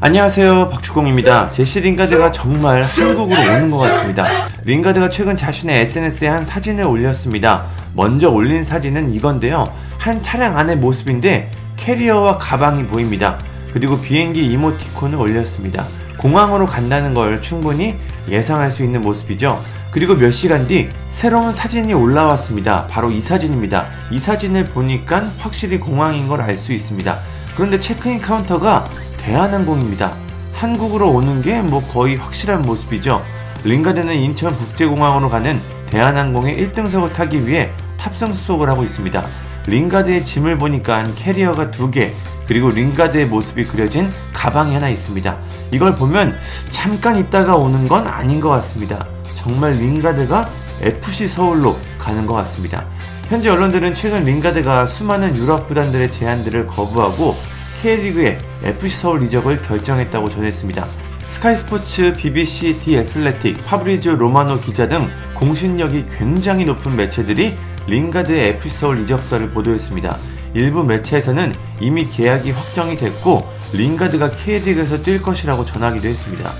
안녕하세요 박주공입니다. 제시 링가드가 정말 한국으로 오는 것 같습니다. 링가드가 최근 자신의 SNS에 한 사진을 올렸습니다. 먼저 올린 사진은 이건데요. 한 차량 안의 모습인데 캐리어와 가방이 보입니다. 그리고 비행기 이모티콘을 올렸습니다. 공항으로 간다는 걸 충분히 예상할 수 있는 모습이죠. 그리고 몇 시간 뒤 새로운 사진이 올라왔습니다. 바로 이 사진입니다. 이 사진을 보니까 확실히 공항인 걸 알 수 있습니다. 그런데 체크인 카운터가 대한항공입니다. 한국으로 오는 게 뭐 거의 확실한 모습이죠. 링가드는 인천국제공항으로 가는 대한항공의 1등석을 타기 위해 탑승 수속을 하고 있습니다. 링가드의 짐을 보니까 캐리어가 두 개, 그리고 링가드의 모습이 그려진 가방이 하나 있습니다. 이걸 보면 잠깐 있다가 오는 건 아닌 것 같습니다. 정말 링가드가 FC 서울로 가는 것 같습니다. 현지 언론들은 최근 링가드가 수많은 유럽 구단들의 제안들을 거부하고 K리그의 FC 서울 이적을 결정했다고 전했습니다. 스카이스포츠, BBC, 디 애슬레틱, 파브리지오 로마노 기자 등 공신력이 굉장히 높은 매체들이 링가드의 FC 서울 이적설을 보도했습니다. 일부 매체에서는 이미 계약이 확정이 됐고 링가드가 K리그에서 뛸 것이라고 전하기도 했습니다.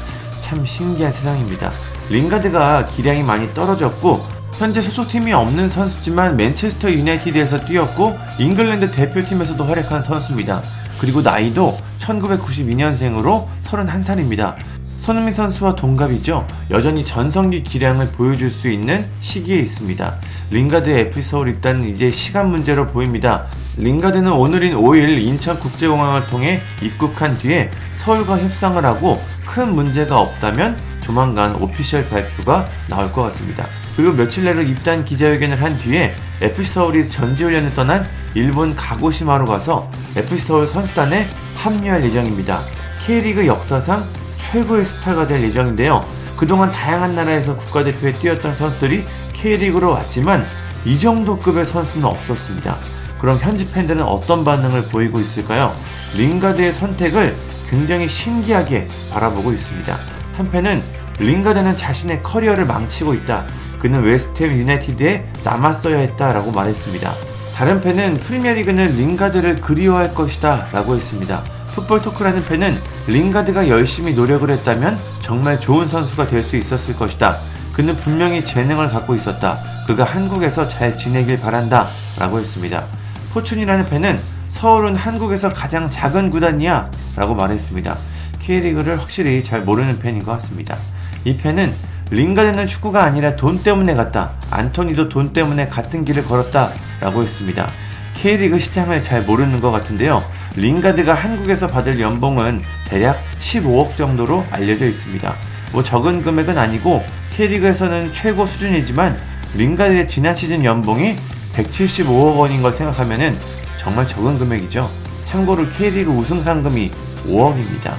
참 신기한 세상입니다. 링가드가 기량이 많이 떨어졌고 현재 소속팀이 없는 선수지만 맨체스터 유나이티드에서 뛰었고 잉글랜드 대표팀에서도 활약한 선수입니다. 그리고 나이도 1992년생으로 31살입니다. 손흥민 선수와 동갑이죠. 여전히 전성기 기량을 보여줄 수 있는 시기에 있습니다. 링가드 FC 서울 입단은 이제 시간 문제로 보입니다. 링가드는 오늘인 5일 인천국제공항을 통해 입국한 뒤에 서울과 협상을 하고 큰 문제가 없다면 조만간 오피셜 발표가 나올 것 같습니다. 그리고 며칠 내로 입단 기자회견을 한 뒤에 FC 서울이 전지훈련을 떠난 일본 가고시마로 가서 FC 서울 선수단에 합류할 예정입니다. K리그 역사상 최고의 스타가 될 예정인데요. 그동안 다양한 나라에서 국가대표에 뛰었던 선수들이 K리그로 왔지만 이 정도 급의 선수는 없었습니다. 그럼 현지 팬들은 어떤 반응을 보이고 있을까요? 링가드의 선택을 굉장히 신기하게 바라보고 있습니다. 한 팬은 링가드는 자신의 커리어를 망치고 있다. 그는 웨스트햄 유나이티드에 남았어야 했다라고 말했습니다. 다른 팬은 프리미어리그는 링가드를 그리워할 것이다 라고 했습니다. 풋볼 토크라는 팬은 링가드가 열심히 노력을 했다면 정말 좋은 선수가 될 수 있었을 것이다. 그는 분명히 재능을 갖고 있었다. 그가 한국에서 잘 지내길 바란다. 라고 했습니다. 포춘이라는 팬은 서울은 한국에서 가장 작은 구단이야. 라고 말했습니다. K리그를 확실히 잘 모르는 팬인 것 같습니다. 이 팬은 링가드는 축구가 아니라 돈 때문에 갔다. 안토니도 돈 때문에 같은 길을 걸었다. 라고 했습니다. K리그 시장을 잘 모르는 것 같은데요. 링가드가 한국에서 받을 연봉은 대략 15억 정도로 알려져 있습니다. 뭐 적은 금액은 아니고 K리그에서는 최고 수준이지만 링가드의 지난 시즌 연봉이 175억 원인 걸 생각하면 정말 적은 금액이죠. 참고로 K리그 우승 상금이 5억입니다.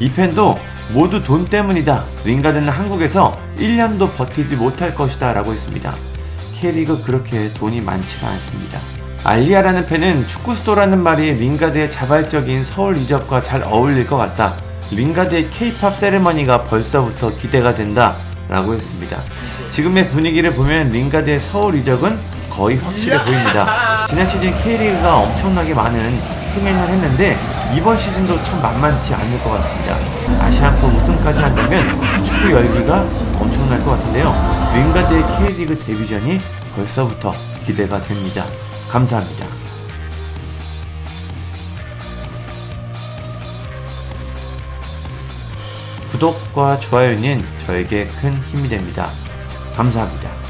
이 팬도 모두 돈 때문이다. 링가드는 한국에서 1년도 버티지 못할 것이다. 라고 했습니다. K리그 그렇게 돈이 많지가 않습니다. 알리아라는 팬은 축구 수도라는 말이 링가드의 자발적인 서울 이적과 잘 어울릴 것 같다. 링가드의 케이팝 세레머니가 벌써부터 기대가 된다. 라고 했습니다. 지금의 분위기를 보면 링가드의 서울 이적은 거의 확실해 보입니다. 지난 시즌 K리그가 엄청나게 많은 흥행을 했는데 이번 시즌도 참 만만치 않을 것 같습니다. 아시안컵 우승까지 한다면 축구 열기가 엄청날 것 같은데요. 링가드의 K리그 데뷔전이 벌써부터 기대가 됩니다. 감사합니다. 구독과 좋아요는 저에게 큰 힘이 됩니다. 감사합니다.